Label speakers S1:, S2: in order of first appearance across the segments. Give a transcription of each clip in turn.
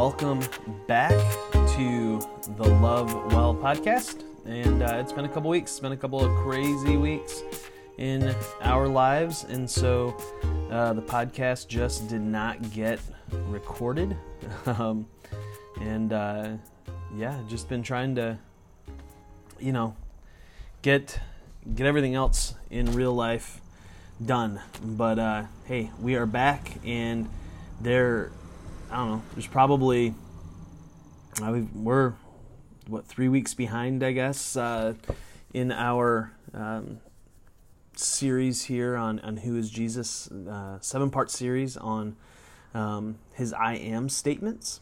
S1: welcome back to the Love Well podcast. And uh, it's been a couple weeks, it's been a couple of crazy weeks in our lives. And so uh, the podcast just did not get recorded. um, and uh, yeah, just been trying to, you know, get get everything else in real life done. But uh, hey, we are back, and there, I don't know. There's probably uh, we're what three weeks behind, I guess, uh, in our um, series here on on who is Jesus, uh, seven part series on um, his I am statements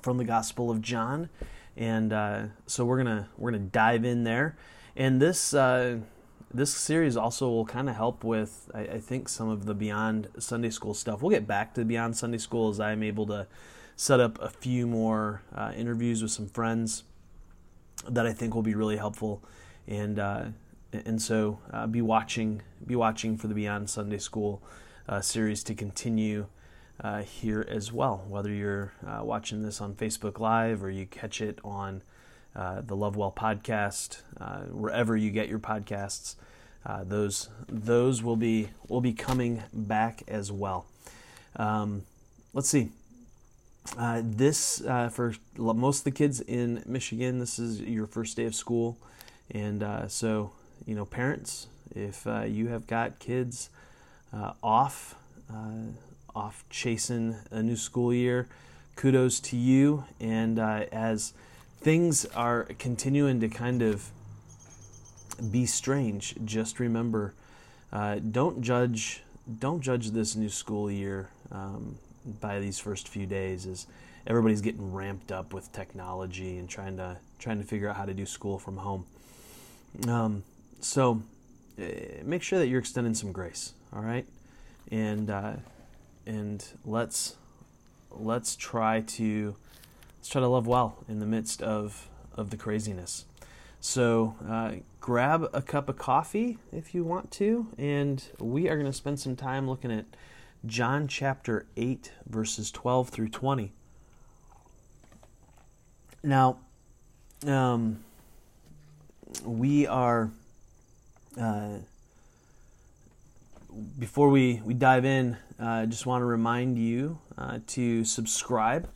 S1: from the Gospel of John, and uh, so we're gonna we're gonna dive in there, and this uh, this series also will kind of help with, I, I, think, some of the Beyond Sunday School stuff. We'll get back to Beyond Sunday School as I'm able to set up a few more uh, interviews with some friends that I think will be really helpful, and uh, and so uh, be watching be watching for the Beyond Sunday School uh, series to continue. Uh, here as well, whether you're uh, watching this on Facebook Live or you catch it on uh, the Love Well podcast, uh, wherever you get your podcasts. Uh, those those will be will be coming back as well. Um, let's see. Uh, this uh, for most of the kids in Michigan, this is your first day of school, and so you know parents, if you have got kids off off chasing a new school year, kudos to you. And as things are continuing to kind of be strange, just remember uh, don't judge don't judge this new school year um, by these first few days as everybody's getting ramped up with technology and trying to trying to figure out how to do school from home. Um, so uh, make sure that you're extending some grace, all right, and uh, and let's let's try to let's try to love well in the midst of, of the craziness. So uh, grab a cup of coffee if you want to, and we are going to spend some time looking at John chapter 8, verses 12 through 20. Now, um, we are, uh, before we, we dive in, uh, I just want to remind you uh, to subscribe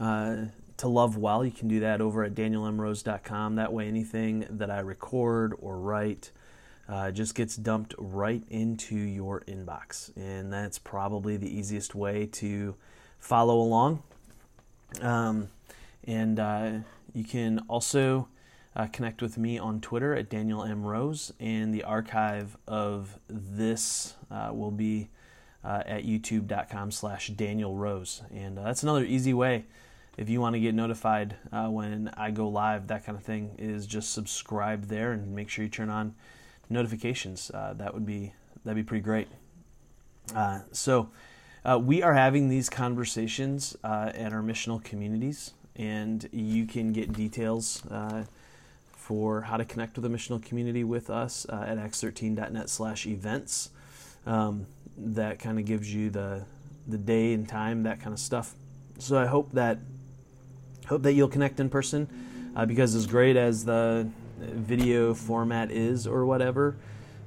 S1: uh, to love well, you can do that over at danielmrose.com. That way, anything that I record or write uh, just gets dumped right into your inbox. And that's probably the easiest way to follow along. Um, and uh, you can also uh, connect with me on Twitter at Daniel M. Rose, and the archive of this uh, will be uh, at youtube.com slash Daniel Rose. And uh, that's another easy way if you want to get notified uh, when I go live, that kind of thing, is just subscribe there and make sure you turn on notifications. Uh, that would be that'd be pretty great. Uh, so uh, we are having these conversations uh, at our missional communities, and you can get details uh, for how to connect with a missional community with us at acts13.net/events. Um, that kind of gives you the the day and time, that kind of stuff. So I hope that hope that you'll connect in person uh, because as great as the video format is or whatever,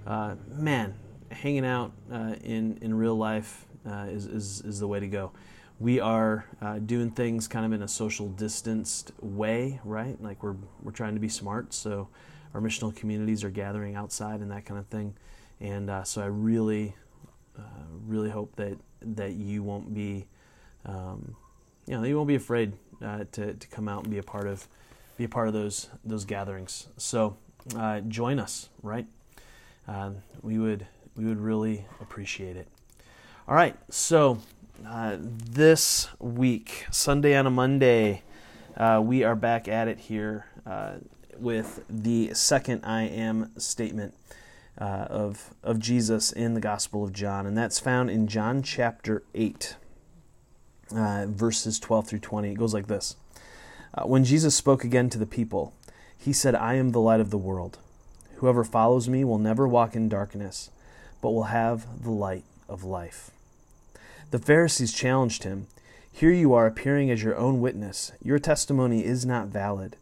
S1: uh, man, hanging out uh, in in real life uh, is, is is the way to go. We are uh, doing things kind of in a social distanced way, right? Like we're we're trying to be smart, so our missional communities are gathering outside and that kind of thing. And uh, so I really, really hope that that you won't be, um, you know, you won't be afraid uh, to, to come out and be a part of be a part of those those gatherings. So uh, join us, right? Uh, we would we would really appreciate it. All right, so uh, this week, Sunday on a Monday, uh, we are back at it here uh, with the second I am statement. Uh, of of Jesus in the Gospel of John, and that's found in John chapter eight uh, verses 12 through 20. It goes like this uh, When Jesus spoke again to the people, he said, I am the light of the world. Whoever follows me will never walk in darkness, but will have the light of life. The Pharisees challenged him. Here you are appearing as your own witness. Your testimony is not valid.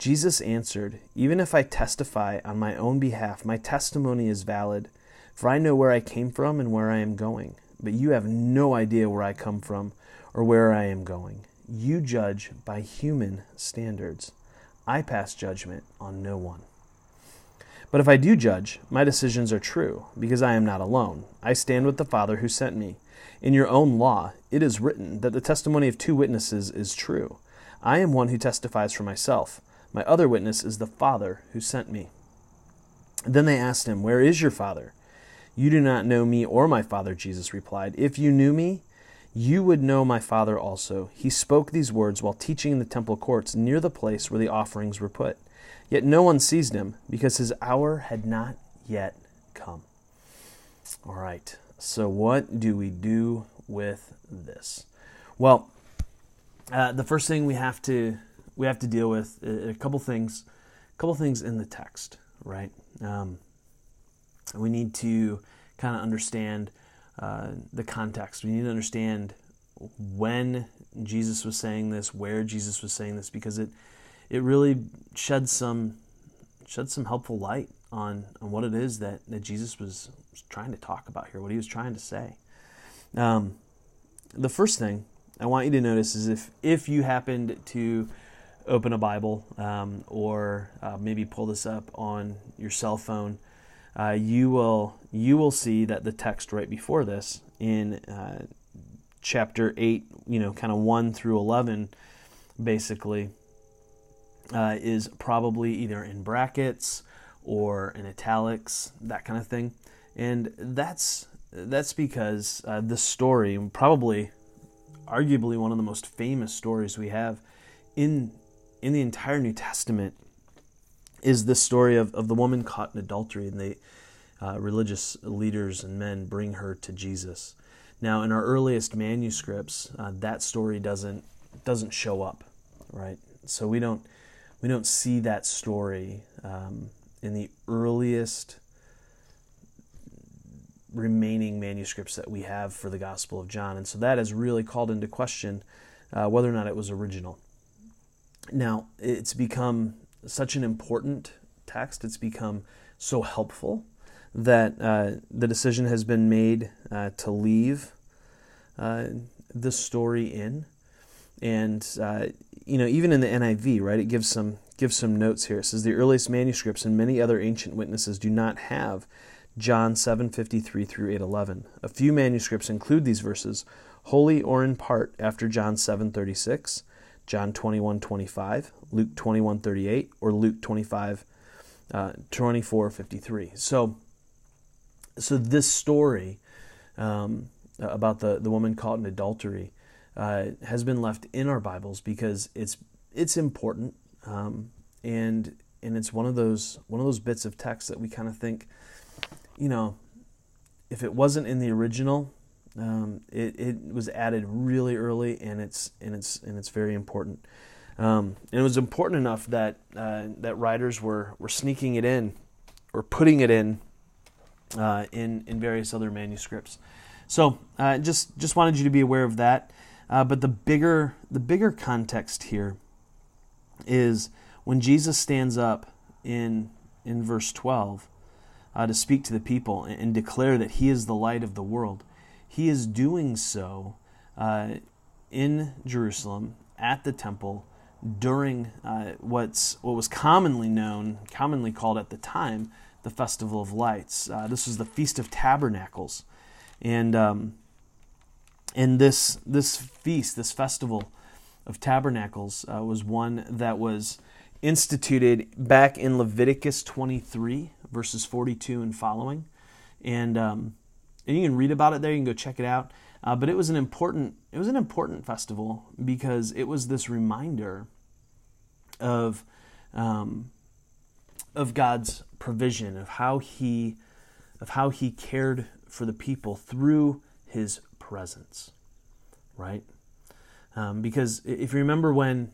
S1: Jesus answered, Even if I testify on my own behalf, my testimony is valid, for I know where I came from and where I am going. But you have no idea where I come from or where I am going. You judge by human standards. I pass judgment on no one. But if I do judge, my decisions are true, because I am not alone. I stand with the Father who sent me. In your own law, it is written that the testimony of two witnesses is true. I am one who testifies for myself. My other witness is the Father who sent me. Then they asked him, Where is your Father? You do not know me or my Father, Jesus replied. If you knew me, you would know my Father also. He spoke these words while teaching in the temple courts near the place where the offerings were put. Yet no one seized him, because his hour had not yet come. All right, so what do we do with this? Well, uh, the first thing we have to we have to deal with uh, a couple things, a couple things in the text, right? Um, we need to kind of understand uh, the context. We need to understand when Jesus was saying this, where Jesus was saying this, because it it really sheds some sheds some helpful light on on what it is that that Jesus was, trying to talk about here, what he was trying to say. Um, the first thing I want you to notice is if if you happened to open a Bible um, or uh, maybe pull this up on your cell phone uh, you will you will see that the text right before this in uh, chapter eight, you know, kind of one through eleven, basically, uh, is probably either in brackets or in italics, that kind of thing, and that's that's because uh, the story, probably, arguably one of the most famous stories we have in in the entire New Testament is this story of, of the woman caught in adultery, and the uh, religious leaders and men bring her to Jesus. Now, in our earliest manuscripts, uh, that story doesn't doesn't show up, right? So we don't we don't see that story um, in the earliest remaining manuscripts that we have for the Gospel of John, and so that has really called into question uh, whether or not it was original. Now, it's become such an important text, it's become so helpful that uh, the decision has been made uh, to leave uh, the story in. And, uh, you know, even in the NIV, right, it gives some, gives some notes here. It says the earliest manuscripts and many other ancient witnesses do not have John 7:53 through 8:11. A few manuscripts include these verses wholly or in part after John 7:36, John 21 25, Luke 21 38, or Luke 25 uh, 24 53. So, so this story um, about the, the woman caught in adultery uh, has been left in our Bibles because it's it's important um, and and it's one of those one of those bits of text that we kind of think, you know, if it wasn't in the original, um, it, it was added really early, and it's and it's and it's very important. Um, and it was important enough that uh, that writers were were sneaking it in, or putting it in, uh, in in various other manuscripts. So uh, just just wanted you to be aware of that. Uh, but the bigger the bigger context here is when Jesus stands up in in verse twelve uh, to speak to the people and, and declare that He is the light of the world he is doing so uh, in Jerusalem at the temple during uh, what's what was commonly known, commonly called at the time, the Festival of Lights. Uh, this was the Feast of Tabernacles, and um, and this this feast, this festival of Tabernacles, uh, was one that was instituted back in Leviticus 23, verses 42 and following, and um, and you can read about it there. You can go check it out. Uh, but it was an important it was an important festival because it was this reminder of um, of God's provision of how he of how he cared for the people through his presence, right? Um, because if you remember when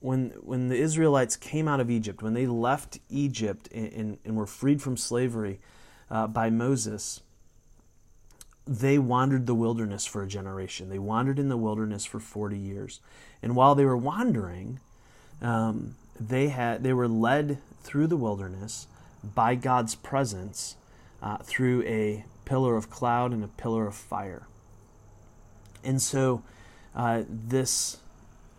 S1: when when the Israelites came out of Egypt, when they left Egypt and, and, and were freed from slavery uh, by Moses, they wandered the wilderness for a generation. They wandered in the wilderness for 40 years. And while they were wandering, um, they, had, they were led through the wilderness by God's presence uh, through a pillar of cloud and a pillar of fire. And so uh, this,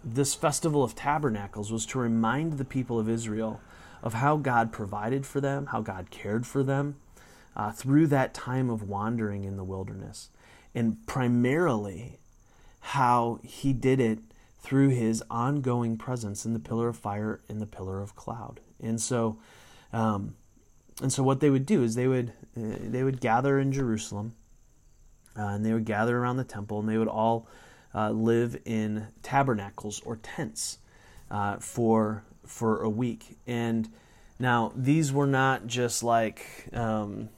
S1: this festival of tabernacles was to remind the people of Israel of how God provided for them, how God cared for them uh, through that time of wandering in the wilderness. And primarily how he did it through his ongoing presence in the pillar of fire and the pillar of cloud. And so, um, and so what they would do is they would uh, they would gather in Jerusalem, uh, and they would gather around the temple, and they would all uh, live in tabernacles or tents uh, for for a week. And now these were not just like um,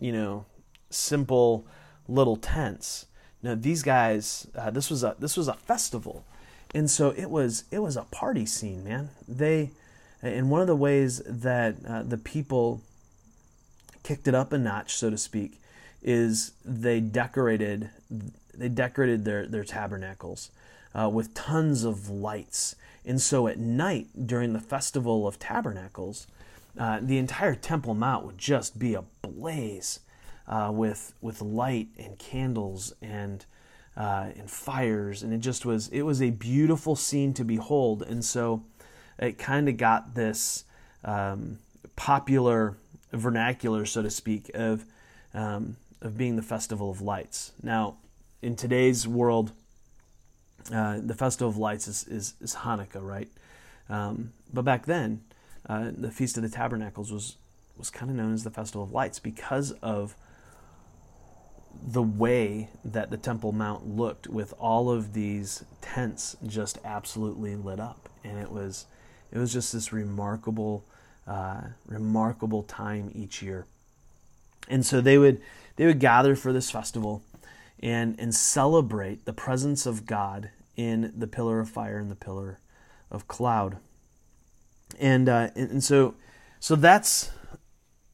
S1: you know simple little tents. Now these guys, uh, this was a this was a festival, and so it was it was a party scene, man. They and one of the ways that uh, the people kicked it up a notch, so to speak, is they decorated they decorated their their tabernacles uh, with tons of lights. And so at night during the festival of tabernacles, uh, the entire Temple Mount would just be ablaze uh, with with light and candles and uh, and fires, and it just was it was a beautiful scene to behold. And so it kind of got this um, popular vernacular, so to speak, of um, of being the festival of lights. Now, in today's world, uh, the festival of lights is, is, is Hanukkah, right? Um, but back then, uh, the Feast of the Tabernacles was was kind of known as the festival of lights because of the way that the Temple Mount looked with all of these tents just absolutely lit up, and it was it was just this remarkable, uh, remarkable time each year. And so they would they would gather for this festival and and celebrate the presence of God in the pillar of fire and the pillar of cloud. And uh, and, and so so that's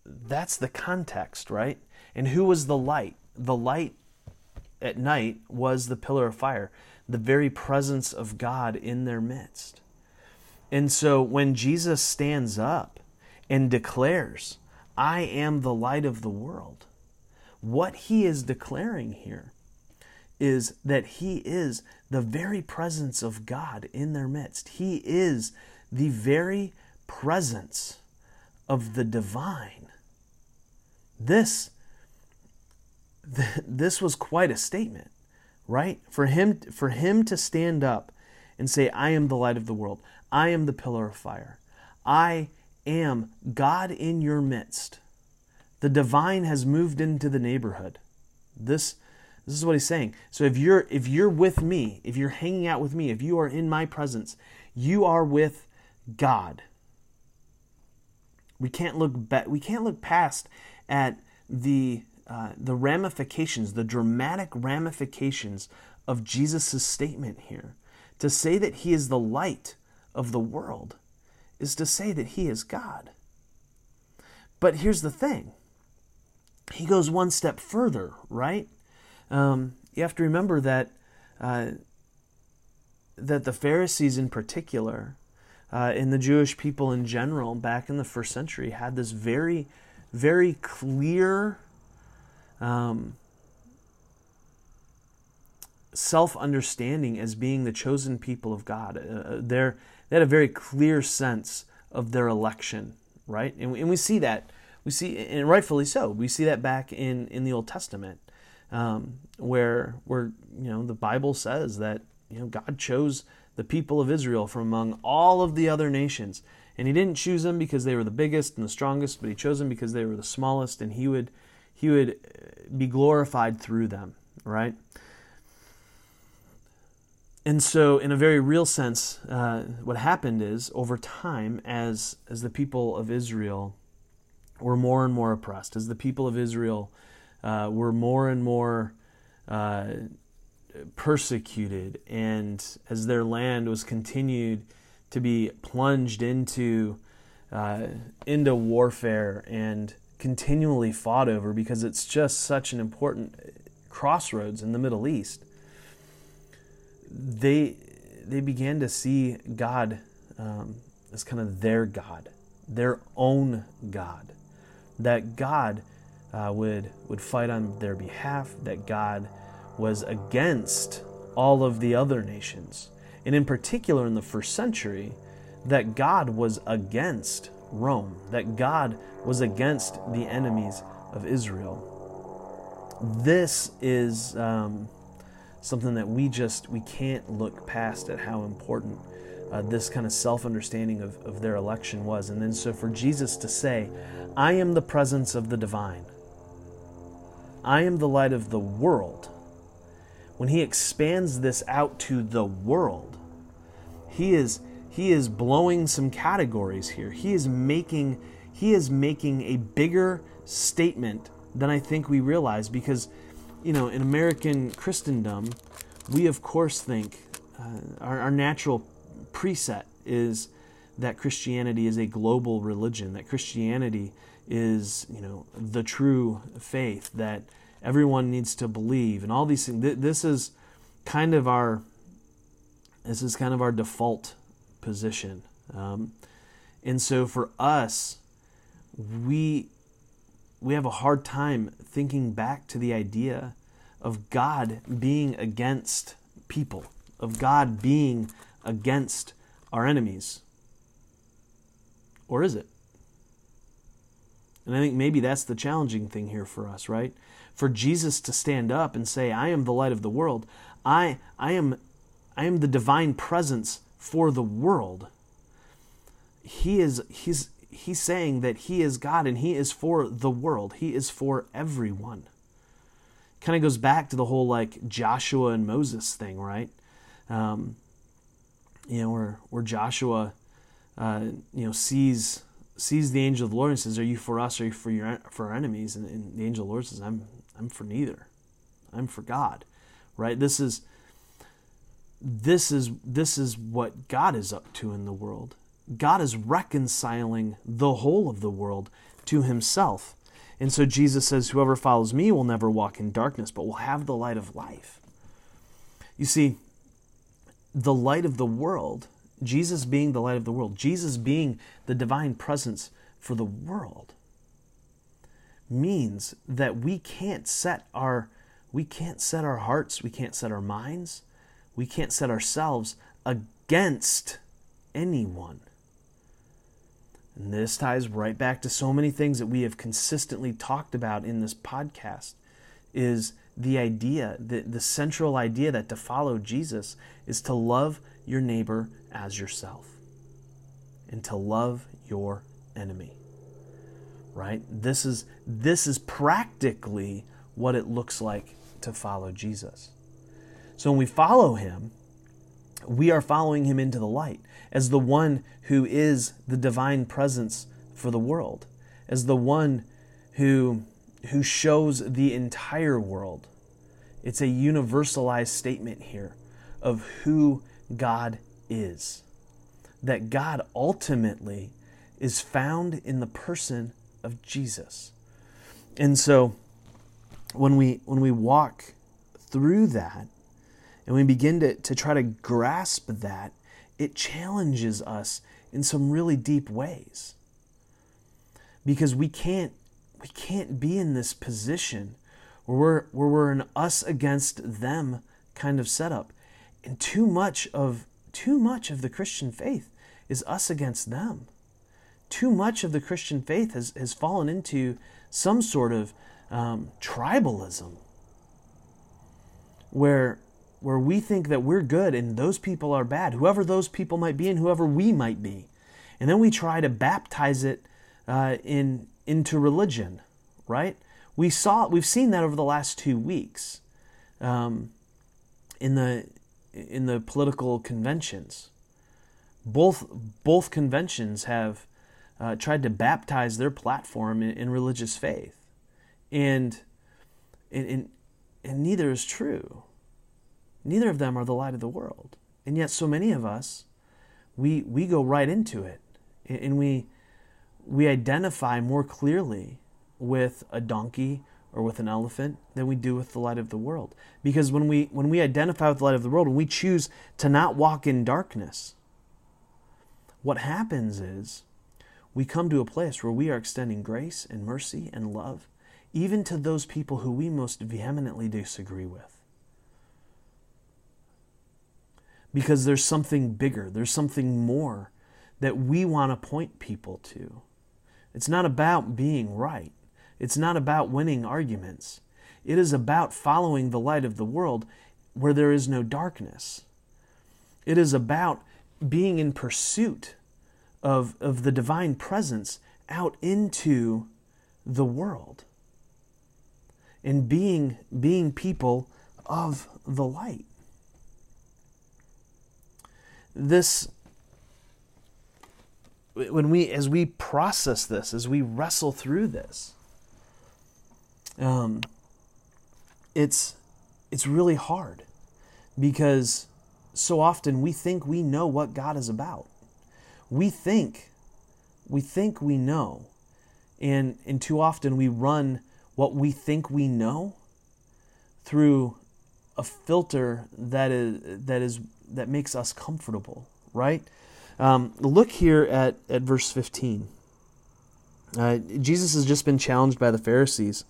S1: that's the context, right? And who was the light? The light at night was the pillar of fire, the very presence of God in their midst. And so when Jesus stands up and declares, I am the light of the world, what he is declaring here is that he is the very presence of God in their midst. He is the very presence of the divine. This this was quite a statement, right? For him for him to stand up and say I am the light of the world. I am the pillar of fire. I am God in your midst. The divine has moved into the neighborhood. This this is what he's saying. So if you're if you're with me, if you're hanging out with me, if you are in my presence, you are with God. We can't look be- we can't look past at the uh, the ramifications, the dramatic ramifications of Jesus' statement here. To say that he is the light of the world is to say that he is God. But here's the thing he goes one step further, right? Um, you have to remember that uh, that the Pharisees in particular, uh, and the Jewish people in general, back in the first century, had this very, very clear um, self understanding as being the chosen people of God. Uh, they had a very clear sense of their election, right? And, and we see that. We see, and rightfully so, we see that back in, in the Old Testament, um, where where you know the Bible says that you know God chose the people of Israel from among all of the other nations, and He didn't choose them because they were the biggest and the strongest, but He chose them because they were the smallest, and He would He would uh, be glorified through them, right? and so, in a very real sense, uh, what happened is over time, as as the people of Israel were more and more oppressed, as the people of Israel uh, were more and more uh, persecuted, and as their land was continued to be plunged into uh, into warfare and continually fought over, because it's just such an important crossroads in the Middle East, they they began to see God um, as kind of their God, their own God. That God uh, would would fight on their behalf. That God was against all of the other nations, and in particular in the first century, that God was against Rome. That God was against the enemies of Israel. This is um, something that we just we can't look past at how important uh, this kind of self-understanding of, of their election was and then so for jesus to say i am the presence of the divine i am the light of the world when he expands this out to the world he is he is blowing some categories here. He is making he is making a bigger statement than i think we realize because you know, in American Christendom, we of course think uh, our, our natural preset is that Christianity is a global religion, that Christianity is, you know, the true faith, that everyone needs to believe, and all these things. This is kind of our this is kind of our default position, um, and so for us, we we have a hard time thinking back to the idea of God being against people, of God being against our enemies. Or is it? And I think maybe that's the challenging thing here for us, right? For Jesus to stand up and say, I am the light of the world. I, I, am, I am the divine presence for the world. He is, he's, he's saying that he is God and he is for the world. He is for everyone. Kind of goes back to the whole like Joshua and Moses thing, right? Um, you know, where where Joshua, uh, you know, sees sees the angel of the Lord and says, "Are you for us? Or are you for your for our enemies?" And, and the angel of the Lord says, "I'm I'm for neither. I'm for God." Right? This is this is this is what God is up to in the world. God is reconciling the whole of the world to himself. And so Jesus says, Whoever follows me will never walk in darkness, but will have the light of life. You see, the light of the world, Jesus being the light of the world, Jesus being the divine presence for the world, means that we can't set our we can't set our hearts, we can't set our minds, we can't set ourselves against anyone. And this ties right back to so many things that we have consistently talked about in this podcast is the idea, the, the central idea that to follow Jesus is to love your neighbor as yourself and to love your enemy. Right? This is this is practically what it looks like to follow Jesus. So when we follow him, we are following him into the light as the one who is the divine presence for the world, as the one who, who shows the entire world. It's a universalized statement here of who God is. That God ultimately is found in the person of Jesus. And so when we when we walk through that, and we begin to, to try to grasp that, it challenges us in some really deep ways. Because we can't we can't be in this position where we're where we're an us against them kind of setup. And too much of too much of the Christian faith is us against them. Too much of the Christian faith has, has fallen into some sort of um, tribalism where where we think that we're good and those people are bad, whoever those people might be and whoever we might be. And then we try to baptize it uh, in, into religion, right? We saw, we've seen that over the last two weeks um, in, the, in the political conventions. Both, both conventions have uh, tried to baptize their platform in, in religious faith. And, and, and, and neither is true. Neither of them are the light of the world. And yet, so many of us, we, we go right into it and we, we identify more clearly with a donkey or with an elephant than we do with the light of the world. Because when we when we identify with the light of the world, when we choose to not walk in darkness, what happens is we come to a place where we are extending grace and mercy and love even to those people who we most vehemently disagree with. Because there's something bigger, there's something more that we want to point people to. It's not about being right. It's not about winning arguments. It is about following the light of the world where there is no darkness. It is about being in pursuit of, of the divine presence out into the world and being, being people of the light. This when we as we process this as we wrestle through this um, it's it's really hard because so often we think we know what God is about. We think we think we know. And and too often we run what we think we know through a filter that is that is that makes us comfortable, right? Um, look here at, at verse 15. Uh, Jesus has just been challenged by the Pharisees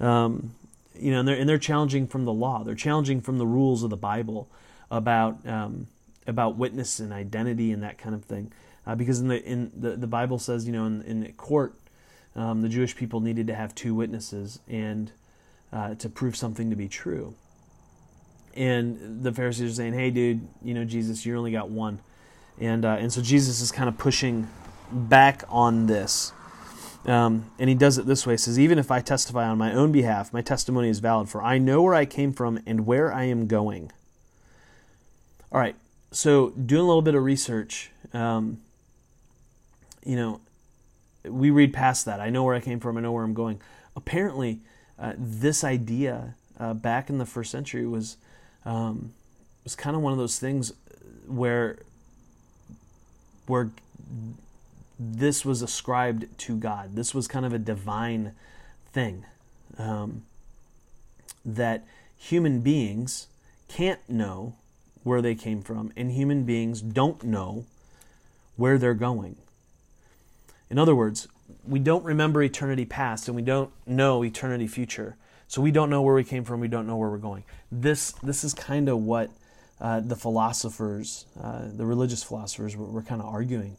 S1: um, you know, and they're, and they're challenging from the law. They're challenging from the rules of the Bible about um, about witness and identity and that kind of thing. Uh, because in the in the, the Bible says, you know, in, in court, um, the Jewish people needed to have two witnesses and uh, to prove something to be true. And the Pharisees are saying, "Hey, dude, you know, Jesus, you only got one," and uh, and so Jesus is kind of pushing back on this. Um, and he does it this way. He says, Even if I testify on my own behalf, my testimony is valid, for I know where I came from and where I am going. All right, so doing a little bit of research, um, you know, we read past that. I know where I came from, I know where I'm going. Apparently, uh, this idea uh, back in the first century was um, was kind of one of those things where where this was ascribed to God. This was kind of a divine thing um, that human beings can't know where they came from, and human beings don't know where they're going. In other words, we don't remember eternity past and we don't know eternity future. So we don't know where we came from, we don't know where we're going. This, this is kind of what uh, the philosophers, uh, the religious philosophers, were, were kind of arguing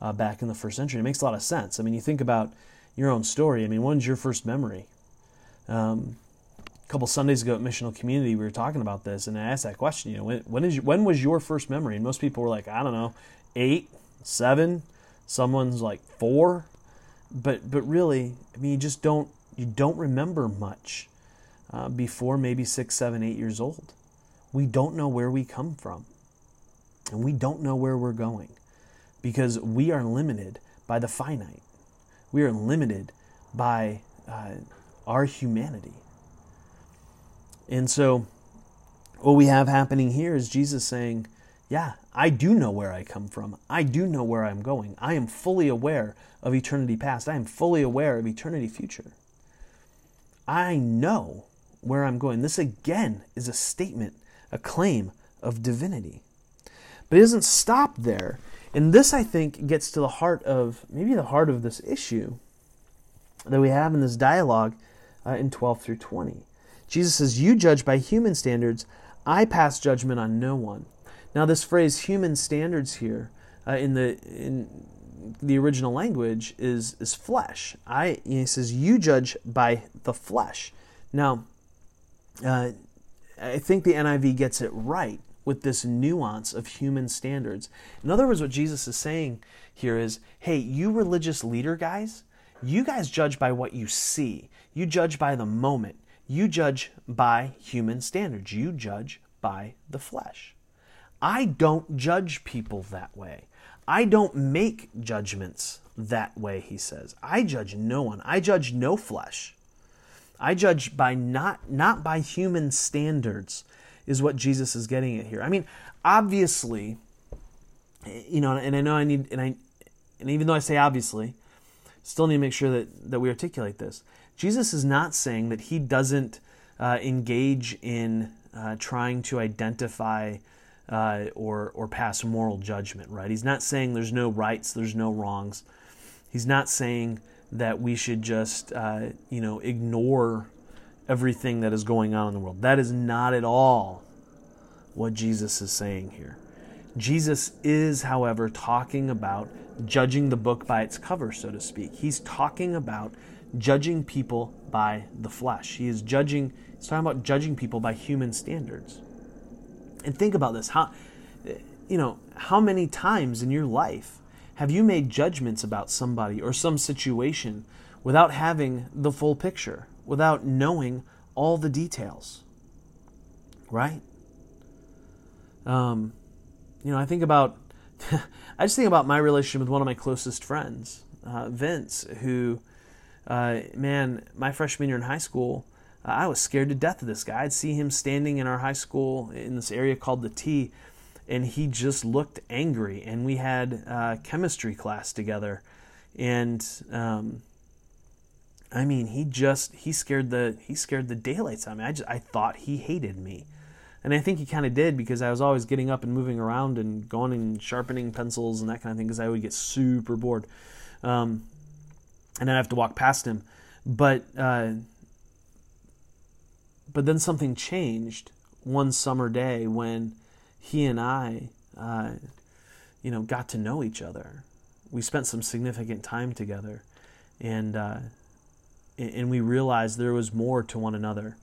S1: uh, back in the first century. It makes a lot of sense. I mean, you think about your own story. I mean, when's your first memory? Um, a couple Sundays ago at Missional Community, we were talking about this, and I asked that question. You know, when, when is when was your first memory? And most people were like, I don't know, eight, seven. Someone's like four, but but really, I mean, you just don't you don't remember much uh, before maybe six, seven, eight years old. We don't know where we come from, and we don't know where we're going because we are limited by the finite. We are limited by uh, our humanity. And so, what we have happening here is Jesus saying, Yeah, I do know where I come from. I do know where I'm going. I am fully aware of eternity past. I am fully aware of eternity future. I know where I'm going. This again is a statement, a claim of divinity. But it doesn't stop there. And this, I think, gets to the heart of maybe the heart of this issue that we have in this dialogue uh, in 12 through 20. Jesus says, You judge by human standards, I pass judgment on no one. Now, this phrase human standards here uh, in the in the original language is is flesh. I he says you judge by the flesh. Now, uh, I think the NIV gets it right with this nuance of human standards. In other words, what Jesus is saying here is hey, you religious leader guys, you guys judge by what you see, you judge by the moment, you judge by human standards, you judge by the flesh. I don't judge people that way. I don't make judgments that way, he says. I judge no one. I judge no flesh. I judge by not not by human standards is what Jesus is getting at here. I mean, obviously, you know, and I know I need, and I, and even though I say obviously, still need to make sure that that we articulate this. Jesus is not saying that he doesn't uh, engage in uh, trying to identify uh, or or pass moral judgment. Right? He's not saying there's no rights, there's no wrongs. He's not saying that we should just uh, you know ignore everything that is going on in the world. That is not at all what Jesus is saying here. Jesus is, however, talking about judging the book by its cover, so to speak. He's talking about judging people by the flesh. He is judging, he's talking about judging people by human standards. And think about this. How you know, how many times in your life have you made judgments about somebody or some situation without having the full picture, without knowing all the details? Right? Um, you know, I think about, I just think about my relationship with one of my closest friends, uh, Vince, who, uh, man, my freshman year in high school, I was scared to death of this guy. I'd see him standing in our high school in this area called the T, and he just looked angry. And we had uh, chemistry class together, and um, I mean, he just he scared the he scared the daylights out of me. I just I thought he hated me. And I think he kind of did because I was always getting up and moving around and going and sharpening pencils and that kind of thing because I would get super bored. Um, and I'd have to walk past him. But, uh, but then something changed one summer day when he and I, uh, you know, got to know each other. We spent some significant time together, and uh, and we realized there was more to one another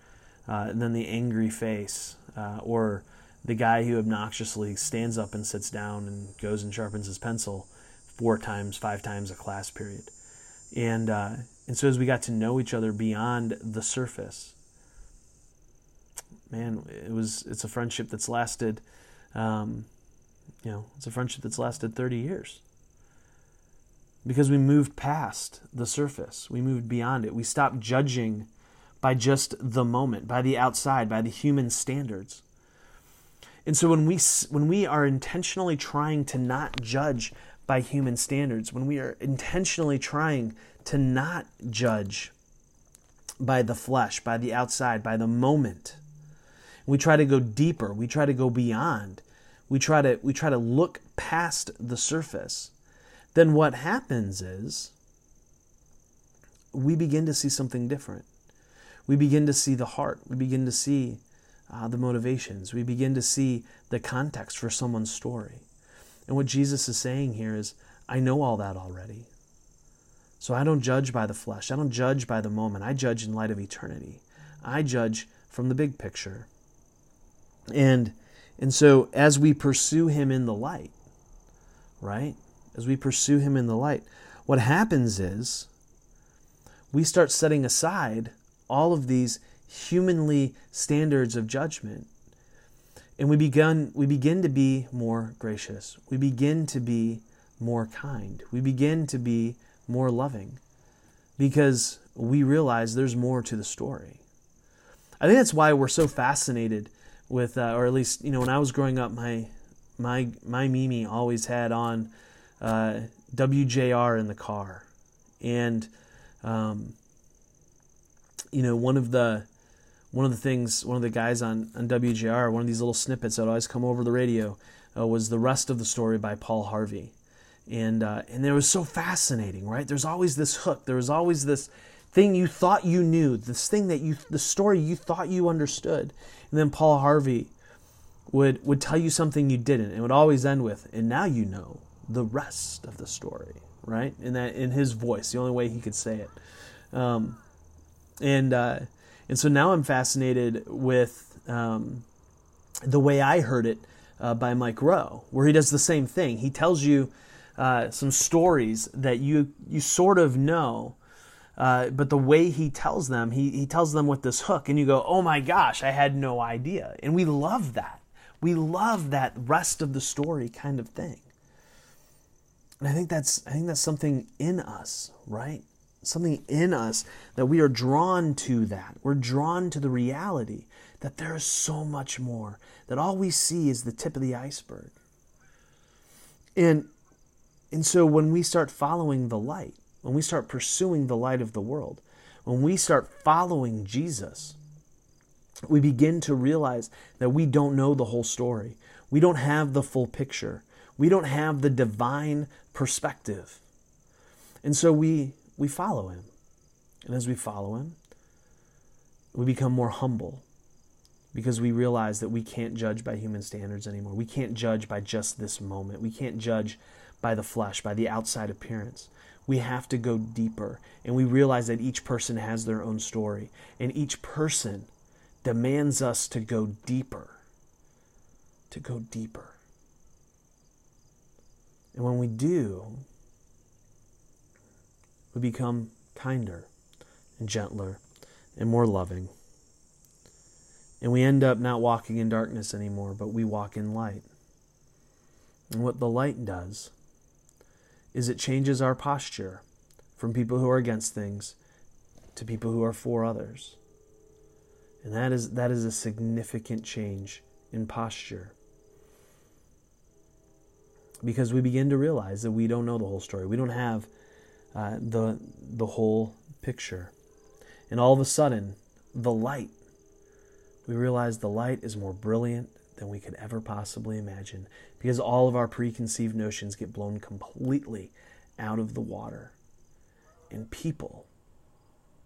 S1: uh, than the angry face uh, or the guy who obnoxiously stands up and sits down and goes and sharpens his pencil four times, five times a class period. And uh, and so as we got to know each other beyond the surface, man, it was it's a friendship that's lasted, um, you know, it's a friendship that's lasted thirty years. Because we moved past the surface, we moved beyond it. We stopped judging by just the moment, by the outside, by the human standards. And so when we when we are intentionally trying to not judge by human standards, when we are intentionally trying to not judge by the flesh, by the outside, by the moment, we try to go deeper, we try to go beyond, we try to we try to look past the surface, then what happens is we begin to see something different we begin to see the heart. We begin to see uh, the motivations. We begin to see the context for someone's story. And what Jesus is saying here is, I know all that already. So I don't judge by the flesh. I don't judge by the moment. I judge in light of eternity. I judge from the big picture. And and so as we pursue him in the light, right? As we pursue him in the light, what happens is we start setting aside all of these humanly standards of judgment. And we begin, we begin to be more gracious. We begin to be more kind. We begin to be more loving because we realize there's more to the story. I think that's why we're so fascinated with, uh, or at least, you know, when I was growing up, my my my Mimi always had on uh, WJR in the car, and um, you know, one of the one of the things, one of the guys on, on WJR, one of these little snippets that always come over the radio, uh, was the rest of the story by Paul Harvey, and uh, and it was so fascinating, right? There's always this hook. There was always this thing you thought you knew, this thing that you, the story you thought you understood, and then Paul Harvey would would tell you something you didn't, and would always end with, and now you know the rest of the story, right? In that in his voice, the only way he could say it. Um, and uh, and so now I'm fascinated with um, the way I heard it uh, by Mike Rowe, where he does the same thing. He tells you uh, some stories that you you sort of know. Uh, but the way he tells them, he, he tells them with this hook, and you go, oh my gosh, I had no idea. And we love that. We love that rest of the story kind of thing. And I think that's I think that's something in us, right? something in us that we are drawn to that. We're drawn to the reality that there is so much more, that all we see is the tip of the iceberg. And, and so when we start following the light, when we start pursuing the light of the world, when we start following Jesus, we begin to realize that we don't know the whole story. We don't have the full picture. We don't have the divine perspective. And so we, we follow him. And as we follow him, we become more humble because we realize that we can't judge by human standards anymore. We can't judge by just this moment. We can't judge by the flesh, by the outside appearance. We have to go deeper. And we realize that each person has their own story. And each person demands us to go deeper. To go deeper. And when we do, we become kinder and gentler and more loving. And we end up not walking in darkness anymore, but we walk in light. And what the light does is it changes our posture from people who are against things to people who are for others. And that is, that is a significant change in posture. Because we begin to realize that we don't know the whole story. We don't have uh, the, the whole picture. And all of a sudden, the light, we realize the light is more brilliant than we could ever possibly imagine because all of our preconceived notions get blown completely out of the water. And people,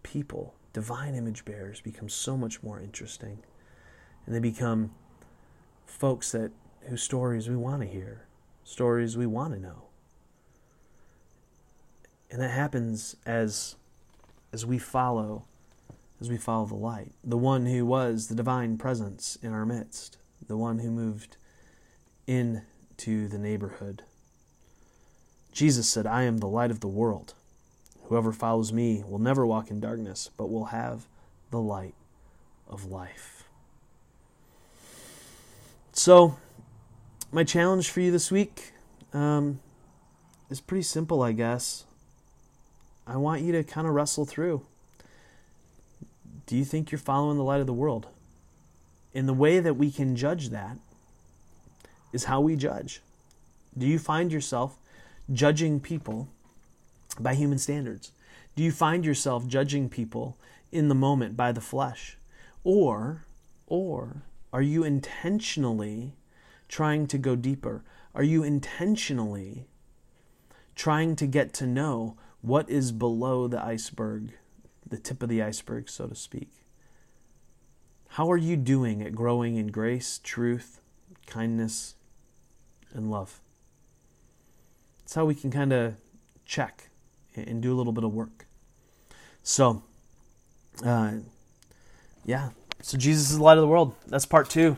S1: people, divine image bearers become so much more interesting. And they become folks that whose stories we want to hear, stories we want to know. And that happens as as we follow as we follow the light, the one who was the divine presence in our midst, the one who moved into the neighborhood. Jesus said, I am the light of the world. Whoever follows me will never walk in darkness, but will have the light of life. So, my challenge for you this week um, is pretty simple, I guess. I want you to kind of wrestle through. Do you think you're following the light of the world? And the way that we can judge that is how we judge. Do you find yourself judging people by human standards? Do you find yourself judging people in the moment by the flesh? Or or are you intentionally trying to go deeper? Are you intentionally trying to get to know what is below the iceberg, the tip of the iceberg, so to speak? How are you doing at growing in grace, truth, kindness, and love? That's how we can kind of check and do a little bit of work. So, uh, yeah. So Jesus is the light of the world. That's part two.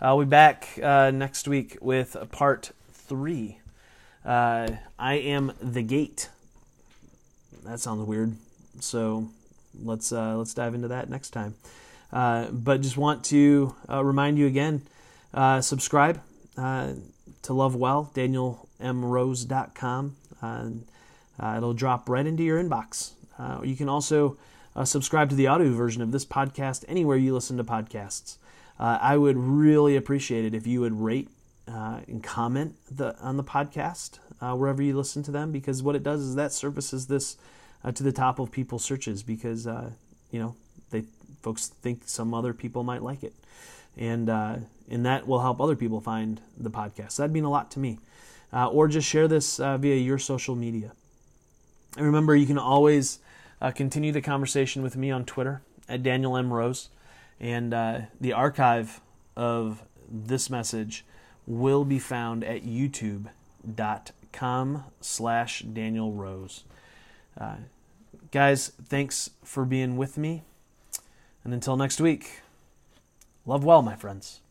S1: I'll be back uh, next week with part three. Uh, I am the gate that sounds weird. So let's uh, let's dive into that next time. Uh, but just want to uh, remind you again: uh, subscribe uh, to Love Well, DanielMRose.com. Uh, it'll drop right into your inbox. you can also subscribe to the audio version of this podcast anywhere you listen to podcasts. I would really appreciate it if you would rate and comment the, on the podcast uh, wherever you listen to them because what it does is that surfaces this uh, to the top of people's searches because uh, you know they folks think some other people might like it. And uh, and that will help other people find the podcast. That'd mean a lot to me. Uh, or just share this uh, via your social media. And remember you can always continue the conversation with me on twitter at daniel m. Rose. And the archive of this message will be found at youtube.com com slash Daniel Rose. Uh, guys, thanks for being with me. And until next week, love well, my friends.